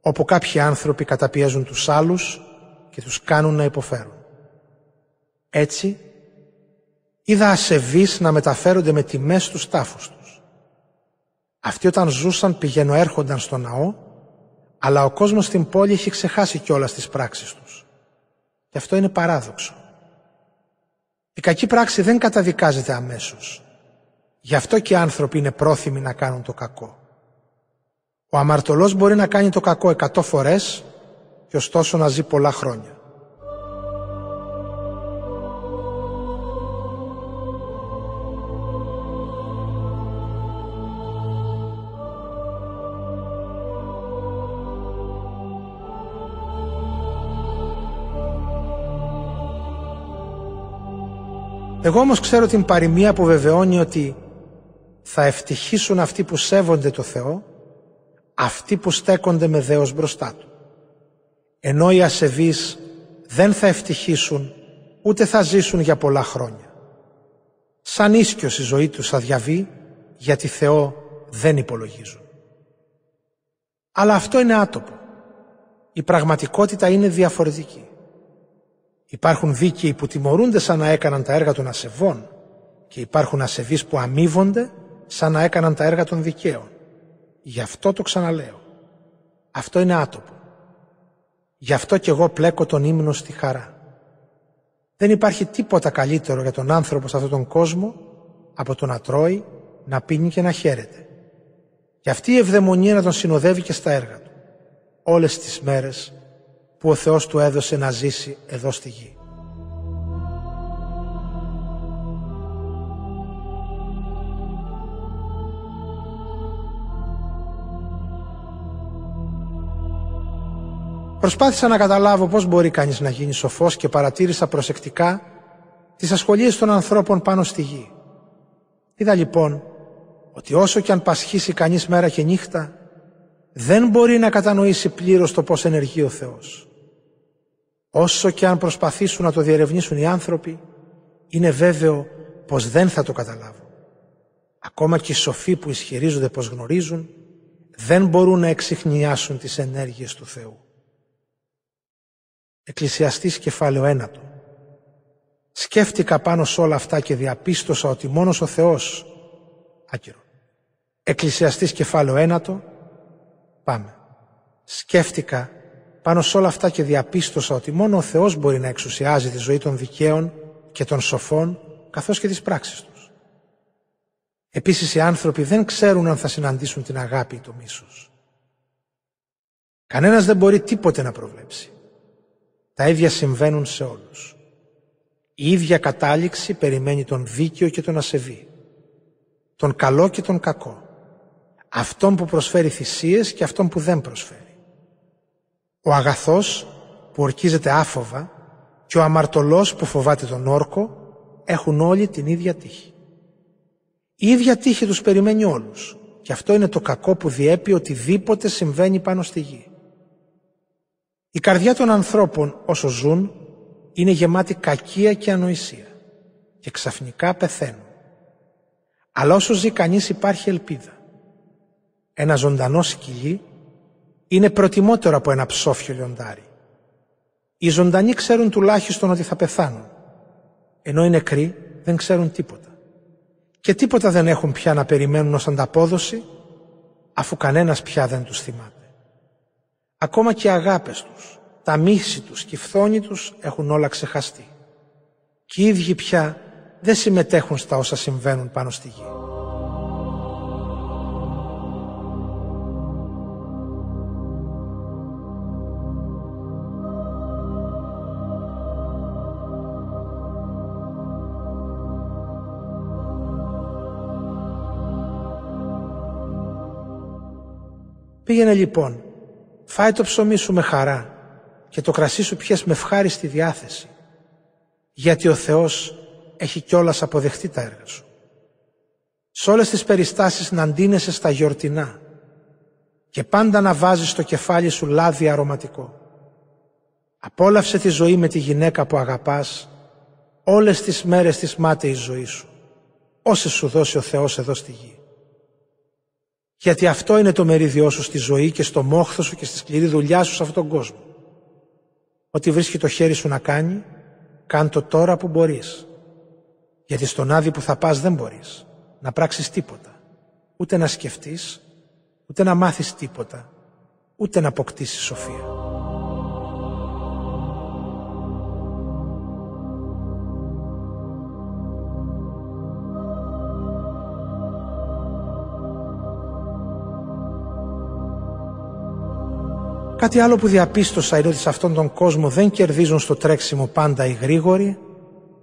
όπου κάποιοι άνθρωποι καταπιέζουν τους άλλους και τους κάνουν να υποφέρουν. Έτσι, είδα ασεβείς να μεταφέρονται με τιμές στους τάφους τους. Αυτοί όταν ζούσαν πηγαίνω έρχονταν στο ναό, αλλά ο κόσμος στην πόλη έχει ξεχάσει κιόλας τις πράξεις τους. Και αυτό είναι παράδοξο. Η κακή πράξη δεν καταδικάζεται αμέσως. Γι' αυτό και οι άνθρωποι είναι πρόθυμοι να κάνουν το κακό. Ο αμαρτωλός μπορεί να κάνει το κακό εκατό φορές και ωστόσο να ζει πολλά χρόνια. Εγώ όμως ξέρω την παροιμία που βεβαιώνει ότι θα ευτυχήσουν αυτοί που σέβονται το Θεό, αυτοί που στέκονται με δέος μπροστά Του ενώ οι ασεβείς δεν θα ευτυχήσουν ούτε θα ζήσουν για πολλά χρόνια. Σαν ίσκιος η ζωή τους θα διαβεί γιατί Θεό δεν υπολογίζουν. Αλλά αυτό είναι άτομο. Η πραγματικότητα είναι διαφορετική. Υπάρχουν δίκαιοι που τιμωρούνται σαν να έκαναν τα έργα των ασεβών και υπάρχουν ασεβείς που αμείβονται σαν να έκαναν τα έργα των δικαίων. Γι' αυτό το ξαναλέω. Αυτό είναι άτομο. Γι' αυτό κι εγώ πλέκω τον ύμνο στη χαρά. Δεν υπάρχει τίποτα καλύτερο για τον άνθρωπο σε αυτόν τον κόσμο από το να τρώει, να πίνει και να χαίρεται. Και αυτή η ευδαιμονία να τον συνοδεύει και στα έργα του. Όλες τις μέρες που ο Θεός του έδωσε να ζήσει εδώ στη γη. Προσπάθησα να καταλάβω πώς μπορεί κανείς να γίνει σοφός και παρατήρησα προσεκτικά τις ασχολίες των ανθρώπων πάνω στη γη. Είδα λοιπόν ότι όσο και αν πασχίσει κανείς μέρα και νύχτα, δεν μπορεί να κατανοήσει πλήρως το πώς ενεργεί ο Θεός. Όσο και αν προσπαθήσουν να το διερευνήσουν οι άνθρωποι, είναι βέβαιο πως δεν θα το καταλάβουν. Ακόμα και οι σοφοί που ισχυρίζονται πως γνωρίζουν, δεν μπορούν να εξηχνιάσουν τις ενέργειες του Θεού. Εκκλησιαστής κεφάλαιο ένατο. Σκέφτηκα πάνω σε όλα αυτά και διαπίστωσα ότι μόνος ο Θεός... Άκυρο. Εκκλησιαστής κεφάλαιο ένατο. Πάμε. Σκέφτηκα πάνω σε όλα αυτά και διαπίστωσα ότι μόνο ο Θεός μπορεί να εξουσιάζει τη ζωή των δικαίων και των σοφών καθώς και τις πράξεις τους. Επίσης οι άνθρωποι δεν ξέρουν αν θα συναντήσουν την αγάπη ή το μίσος. Κανένας δεν μπορεί τίποτε να προβλέψει. Τα ίδια συμβαίνουν σε όλους. Η ίδια κατάληξη περιμένει τον δίκαιο και τον ασεβή. Τον καλό και τον κακό. Αυτόν που προσφέρει θυσίες και αυτόν που δεν προσφέρει. Ο αγαθός που ορκίζεται άφοβα και ο αμαρτωλός που φοβάται τον όρκο έχουν όλοι την ίδια τύχη. Η ίδια τύχη τους περιμένει όλους και αυτό είναι το κακό που διέπει οτιδήποτε συμβαίνει πάνω στη γη. Η καρδιά των ανθρώπων όσο ζουν είναι γεμάτη κακία και ανοησία και ξαφνικά πεθαίνουν. Αλλά όσο ζει κανείς υπάρχει ελπίδα. Ένα ζωντανό σκυλί είναι προτιμότερο από ένα ψόφιο λιοντάρι. Οι ζωντανοί ξέρουν τουλάχιστον ότι θα πεθάνουν, ενώ οι νεκροί δεν ξέρουν τίποτα. Και τίποτα δεν έχουν πια να περιμένουν ως ανταπόδοση, αφού κανένας πια δεν τους θυμάται. Ακόμα και οι αγάπες τους, τα μίση τους και οι φθόνοι τους έχουν όλα ξεχαστεί. Και οι ίδιοι πια δεν συμμετέχουν στα όσα συμβαίνουν πάνω στη γη. Πήγαινε λοιπόν Φάει το ψωμί σου με χαρά και το κρασί σου πιες με ευχάριστη διάθεση, γιατί ο Θεός έχει κιόλας αποδεχτεί τα έργα σου. Σε όλες τις περιστάσεις να αντίνεσαι στα γιορτινά και πάντα να βάζεις στο κεφάλι σου λάδι αρωματικό. Απόλαυσε τη ζωή με τη γυναίκα που αγαπάς όλες τις μέρες της μάταιης ζωής σου, όσες σου δώσει ο Θεός εδώ στη γη. Γιατί αυτό είναι το μερίδιό σου στη ζωή και στο μόχθο σου και στη σκληρή δουλειά σου σε αυτόν τον κόσμο. Ό,τι βρίσκει το χέρι σου να κάνει, κάν το τώρα που μπορείς. Γιατί στον άδει που θα πας δεν μπορείς να πράξεις τίποτα. Ούτε να σκεφτείς, ούτε να μάθεις τίποτα, ούτε να αποκτήσεις σοφία. Κάτι άλλο που διαπίστωσα είναι ότι σε αυτόν τον κόσμο δεν κερδίζουν στο τρέξιμο πάντα οι γρήγοροι,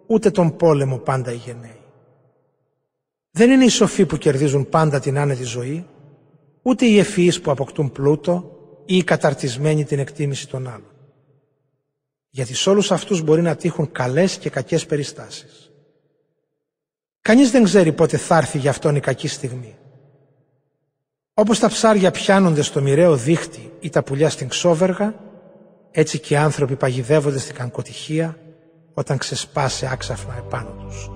ούτε τον πόλεμο πάντα οι γενναίοι. Δεν είναι οι σοφοί που κερδίζουν πάντα την άνετη ζωή, ούτε οι ευφυείς που αποκτούν πλούτο ή οι καταρτισμένοι την εκτίμηση των άλλων. Γιατί σε όλους αυτούς μπορεί να τύχουν καλές και κακές περιστάσεις. Κανείς δεν ξέρει πότε θα έρθει για αυτόν η κακή στιγμή. Όπως τα ψάρια πιάνονται στο μοιραίο δίχτυ ή τα πουλιά στην ξόβεργα, έτσι και οι άνθρωποι παγιδεύονται στην κανκοτυχία όταν ξεσπάσει άξαφνα επάνω τους.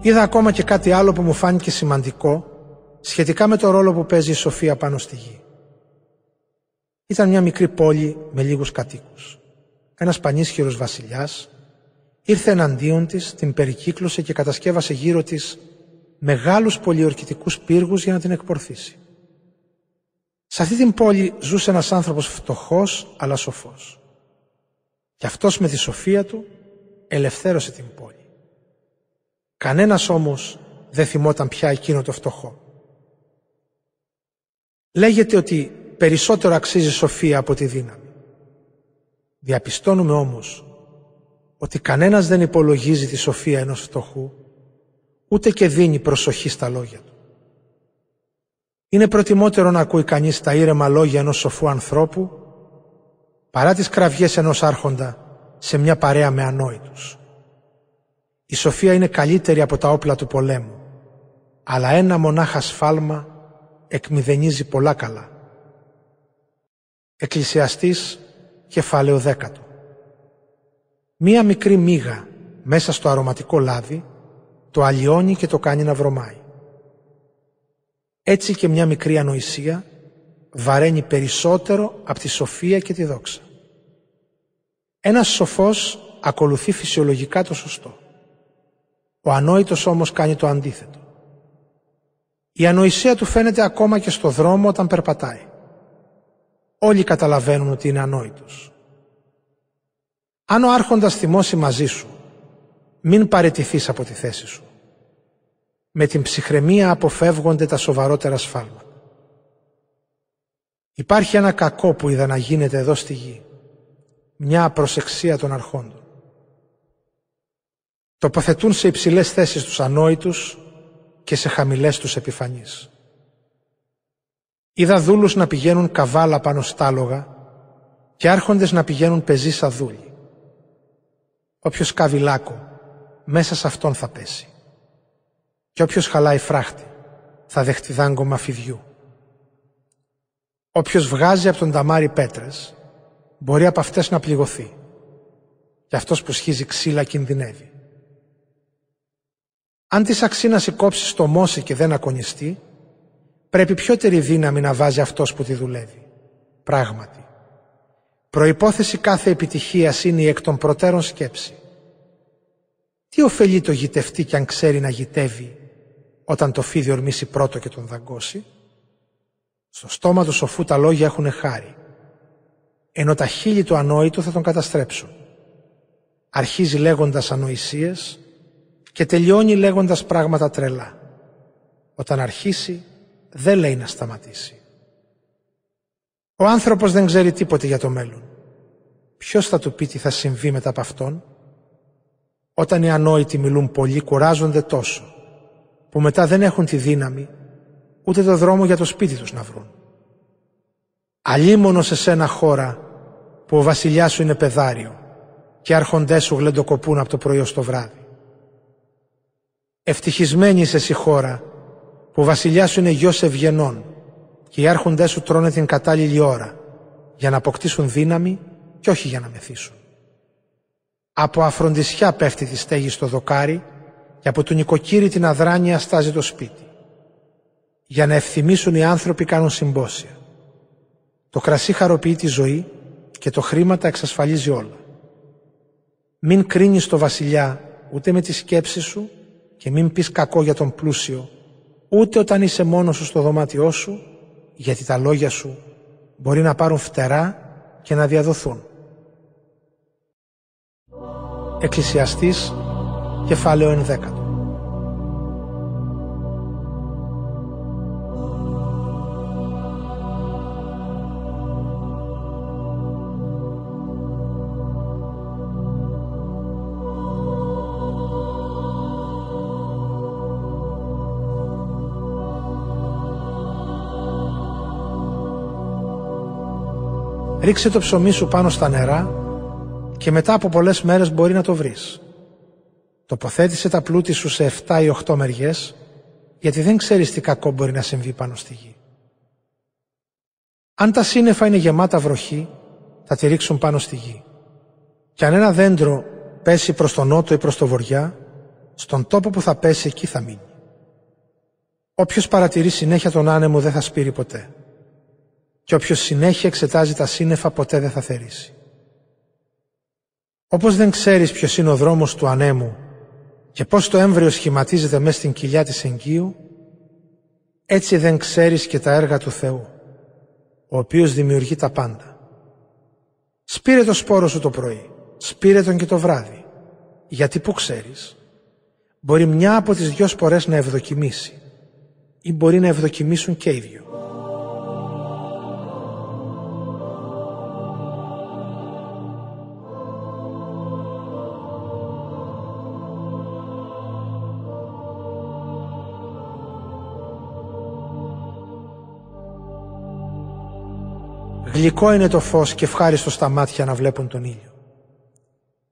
Είδα ακόμα και κάτι άλλο που μου φάνηκε σημαντικό σχετικά με το ρόλο που παίζει η Σοφία πάνω στη γη. Ήταν μια μικρή πόλη με λίγους κατοίκους. Ένας πανίσχυρος βασιλιάς ήρθε εναντίον της, την περικύκλωσε και κατασκεύασε γύρω της μεγάλους πολιορκητικούς πύργους για να την εκπορθήσει. Σε αυτή την πόλη ζούσε ένας άνθρωπος φτωχός αλλά σοφός. Και αυτός με τη σοφία του ελευθέρωσε την πόλη. Κανένας όμως δεν θυμόταν πια εκείνο το φτωχό. Λέγεται ότι περισσότερο αξίζει σοφία από τη δύναμη. Διαπιστώνουμε όμως ότι κανένας δεν υπολογίζει τη σοφία ενός φτωχού, ούτε και δίνει προσοχή στα λόγια του. Είναι προτιμότερο να ακούει κανείς τα ήρεμα λόγια ενός σοφού ανθρώπου, παρά τις κραυγές ενός άρχοντα σε μια παρέα με ανόητους. Η σοφία είναι καλύτερη από τα όπλα του πολέμου, αλλά ένα μονάχα σφάλμα εκμηδενίζει πολλά καλά. Εκκλησιαστής κεφάλαιο δέκατο. Μία μικρή μύγα μέσα στο αρωματικό λάδι το αλλοιώνει και το κάνει να βρωμάει. Έτσι και μια μικρή ανοησία βαραίνει περισσότερο από τη σοφία και τη δόξα. Ένας σοφός ακολουθεί φυσιολογικά το σωστό. Ο ανόητος όμως κάνει το αντίθετο. Η ανοησία του φαίνεται ακόμα και στο δρόμο όταν περπατάει. Όλοι καταλαβαίνουν ότι είναι ανόητος. Αν ο άρχοντας θυμώσει μαζί σου, μην παρετηθείς από τη θέση σου. Με την ψυχραιμία αποφεύγονται τα σοβαρότερα σφάλματα. Υπάρχει ένα κακό που είδα να γίνεται εδώ στη γη. Μια απροσεξία των αρχόντων. Τοποθετούν σε υψηλές θέσεις τους ανόητους και σε χαμηλές τους επιφανείς. Είδα δούλους να πηγαίνουν καβάλα πάνω στάλογα και άρχοντες να πηγαίνουν πεζοί σαν δούλοι. Όποιος κάβει λάκκο, μέσα σε αυτόν θα πέσει. Και όποιος χαλάει φράχτη, θα δεχτεί δάγκωμα φιδιού. Όποιος βγάζει από τον ταμάρι πέτρες, μπορεί από αυτές να πληγωθεί. Και αυτός που σχίζει ξύλα κινδυνεύει. Αν της αξίναση κόψει το μόση και δεν ακονιστεί, πρέπει πιότερη δύναμη να βάζει αυτός που τη δουλεύει. Πράγματι. Προϋπόθεση κάθε επιτυχίας είναι η εκ των προτέρων σκέψη. Τι ωφελεί το γητευτή κι αν ξέρει να γητεύει όταν το φίδι ορμήσει πρώτο και τον δαγκώσει; Στο στόμα του σοφού τα λόγια έχουν χάρη, ενώ τα χείλη του ανόητου θα τον καταστρέψουν. Αρχίζει λέγοντας ανοησίες και τελειώνει λέγοντας πράγματα τρελά. Όταν αρχίσει δεν λέει να σταματήσει. Ο άνθρωπος δεν ξέρει τίποτε για το μέλλον. Ποιος θα του πει τι θα συμβεί μετά από αυτόν; Όταν οι ανόητοι μιλούν πολύ κουράζονται τόσο που μετά δεν έχουν τη δύναμη ούτε το δρόμο για το σπίτι τους να βρουν. Αλίμονος σε σένα χώρα που ο βασιλιάς σου είναι πεδάριο και άρχοντές σου γλεντοκοπούν από το πρωί ως το βράδυ. Ευτυχισμένη είσαι εσύ χώρα που ο βασιλιάς σου είναι γιος ευγενών και οι άρχοντές σου τρώνε την κατάλληλη ώρα για να αποκτήσουν δύναμη και όχι για να μεθύσουν. Από αφροντισιά πέφτει τη στέγη στο δοκάρι και από του νοικοκύρη την αδράνεια στάζει το σπίτι. Για να ευθυμίσουν οι άνθρωποι κάνουν συμπόσια. Το κρασί χαροποιεί τη ζωή και το χρήμα τα εξασφαλίζει όλα. Μην κρίνεις το βασιλιά ούτε με τη σκέψη σου και μην πεις κακό για τον πλούσιο ούτε όταν είσαι μόνος σου στο δωμάτιό σου γιατί τα λόγια σου μπορεί να πάρουν φτερά και να διαδοθούν. Εκκλησιαστής, κεφάλαιο 11. Ρίξε το ψωμί σου πάνω στα νερά και μετά από πολλές μέρες μπορεί να το βρεις. Τοποθέτησε τα πλούτη σου σε 7 ή 8 μεριές, γιατί δεν ξέρεις τι κακό μπορεί να συμβεί πάνω στη γη. Αν τα σύννεφα είναι γεμάτα βροχή, θα τη ρίξουν πάνω στη γη. Και αν ένα δέντρο πέσει προς τον νότο ή προς το βοριά, στον τόπο που θα πέσει εκεί θα μείνει. Όποιος παρατηρεί συνέχεια τον άνεμο δεν θα σπείρει ποτέ. Και όποιος συνέχεια εξετάζει τα σύννεφα ποτέ δεν θα θερήσει. Όπως δεν ξέρεις ποιος είναι ο δρόμος του ανέμου Και πώς το έμβριο σχηματίζεται μέσα στην κοιλιά της εγκύου, έτσι δεν ξέρεις και τα έργα του Θεού, ο οποίος δημιουργεί τα πάντα. Σπήρε το σπόρο σου το πρωί, σπήρε τον και το βράδυ, γιατί που ξέρεις, μπορεί μια από τις δυο σπορές να ευδοκιμήσει ή μπορεί να ευδοκιμήσουν και οι δυο. Γλυκό είναι το φως και ευχάριστο στα μάτια να βλέπουν τον ήλιο.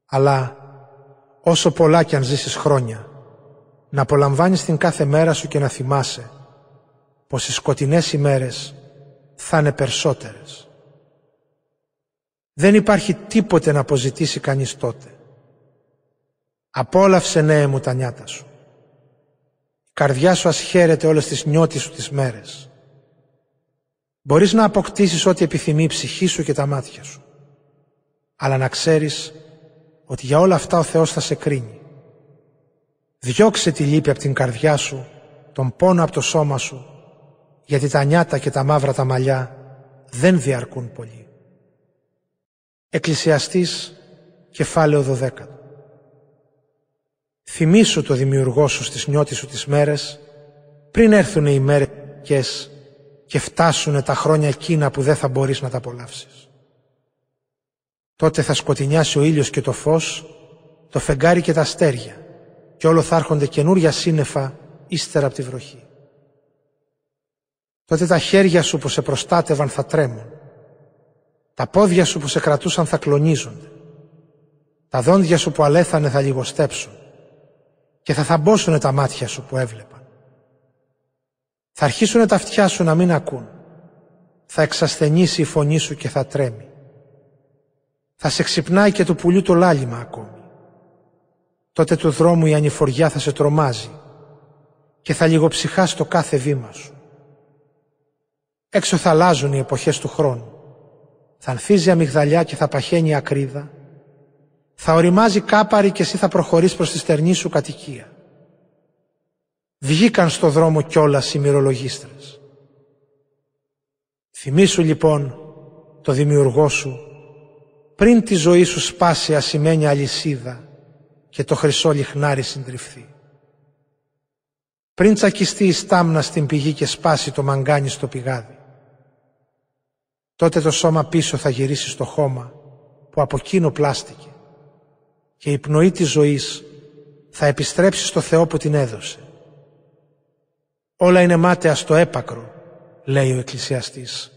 Αλλά όσο πολλά κι αν ζήσεις χρόνια, να απολαμβάνεις την κάθε μέρα σου και να θυμάσαι πως οι σκοτεινές ημέρες θα είναι περισσότερες. Δεν υπάρχει τίποτε να αποζητήσει κανείς τότε. Απόλαυσε νέε μου τα νιάτα σου. Η καρδιά σου ας χαίρεται όλες τις νιώτες σου τις μέρες. Μπορείς να αποκτήσεις ό,τι επιθυμεί η ψυχή σου και τα μάτια σου. Αλλά να ξέρεις ότι για όλα αυτά ο Θεός θα σε κρίνει. Διώξε τη λύπη από την καρδιά σου, τον πόνο από το σώμα σου, γιατί τα νιάτα και τα μαύρα τα μαλλιά δεν διαρκούν πολύ. Εκκλησιαστής, κεφάλαιο 12. Θυμήσου το δημιουργό σου στις νιώτες σου τις μέρες, πριν έρθουν οι μέρες και φτάσουν τα χρόνια εκείνα που δεν θα μπορείς να τα απολαύσεις. Τότε θα σκοτεινιάσει ο ήλιος και το φως, το φεγγάρι και τα αστέρια και όλο θα έρχονται καινούρια σύννεφα ύστερα από τη βροχή. Τότε τα χέρια σου που σε προστάτευαν θα τρέμουν. Τα πόδια σου που σε κρατούσαν θα κλονίζονται. Τα δόντια σου που αλέθανε θα λιγοστέψουν και θα θαμπόσουν τα μάτια σου που έβλεπαν. Θα αρχίσουν τα αυτιά σου να μην ακούν. Θα εξασθενήσει η φωνή σου και θα τρέμει. Θα σε ξυπνάει και του πουλιού το λάλημα ακόμη. Τότε του δρόμου η ανηφοριά θα σε τρομάζει και θα λιγοψυχάς το κάθε βήμα σου. Έξω θα αλλάζουν οι εποχές του χρόνου. Θα ανθίζει αμυγδαλιά και θα παχαίνει ακρίδα. Θα οριμάζει κάπαρη και εσύ θα προχωρείς προς τη στερνή σου κατοικία. Βγήκαν στο δρόμο κιόλας οι μυρολογίστρες. Θυμήσου λοιπόν το δημιουργό σου πριν τη ζωή σου σπάσει ασημένια αλυσίδα και το χρυσό λιχνάρι συντριφθεί. Πριν τσακιστεί η στάμνα στην πηγή και σπάσει το μαγκάνι στο πηγάδι. Τότε το σώμα πίσω θα γυρίσει στο χώμα που από εκείνο πλάστηκε και η πνοή της ζωής θα επιστρέψει στο Θεό που την έδωσε. Όλα είναι μάταια στο έπακρο, λέει ο Εκκλησιαστής.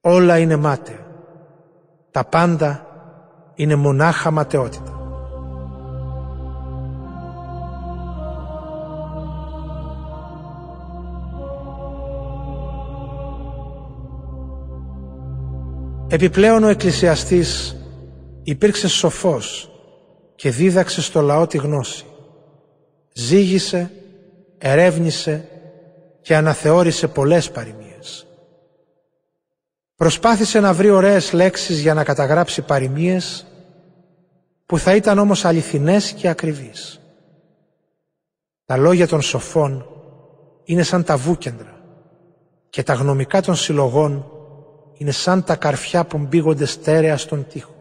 Όλα είναι μάταια. Τα πάντα είναι μονάχα ματαιότητα. Επιπλέον ο Εκκλησιαστής υπήρξε σοφός και δίδαξε στο λαό τη γνώση. Ζήγησε, ερεύνησε και αναθεώρησε πολλές παροιμίες. Προσπάθησε να βρει ωραίες λέξεις για να καταγράψει παροιμίες που θα ήταν όμως αληθινές και ακριβείς. Τα λόγια των σοφών είναι σαν τα βούκεντρα και τα γνωμικά των συλλογών είναι σαν τα καρφιά που μπήγονται στέρεα στον τοίχο.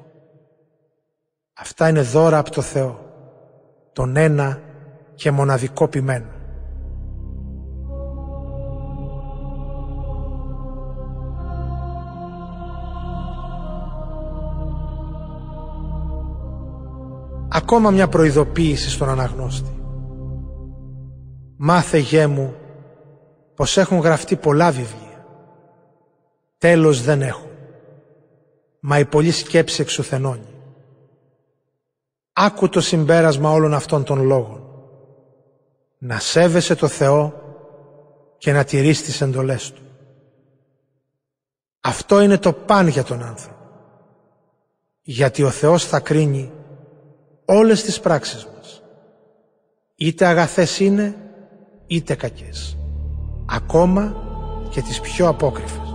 Αυτά είναι δώρα από το Θεό, τον ένα και μοναδικό ποιμένο. Ακόμα μια προειδοποίηση στον αναγνώστη. Μάθε γέ μου πως έχουν γραφτεί πολλά βιβλία. Τέλος δεν έχουν. Μα η πολλή σκέψη εξουθενώνει. Άκου το συμπέρασμα όλων αυτών των λόγων. Να σέβεσαι το Θεό και να τηρείς τις εντολές Του. Αυτό είναι το παν για τον άνθρωπο. Γιατί ο Θεός θα κρίνει όλες τις πράξεις μας. Είτε αγαθές είναι, είτε κακές. Ακόμα και τις πιο απόκριφες.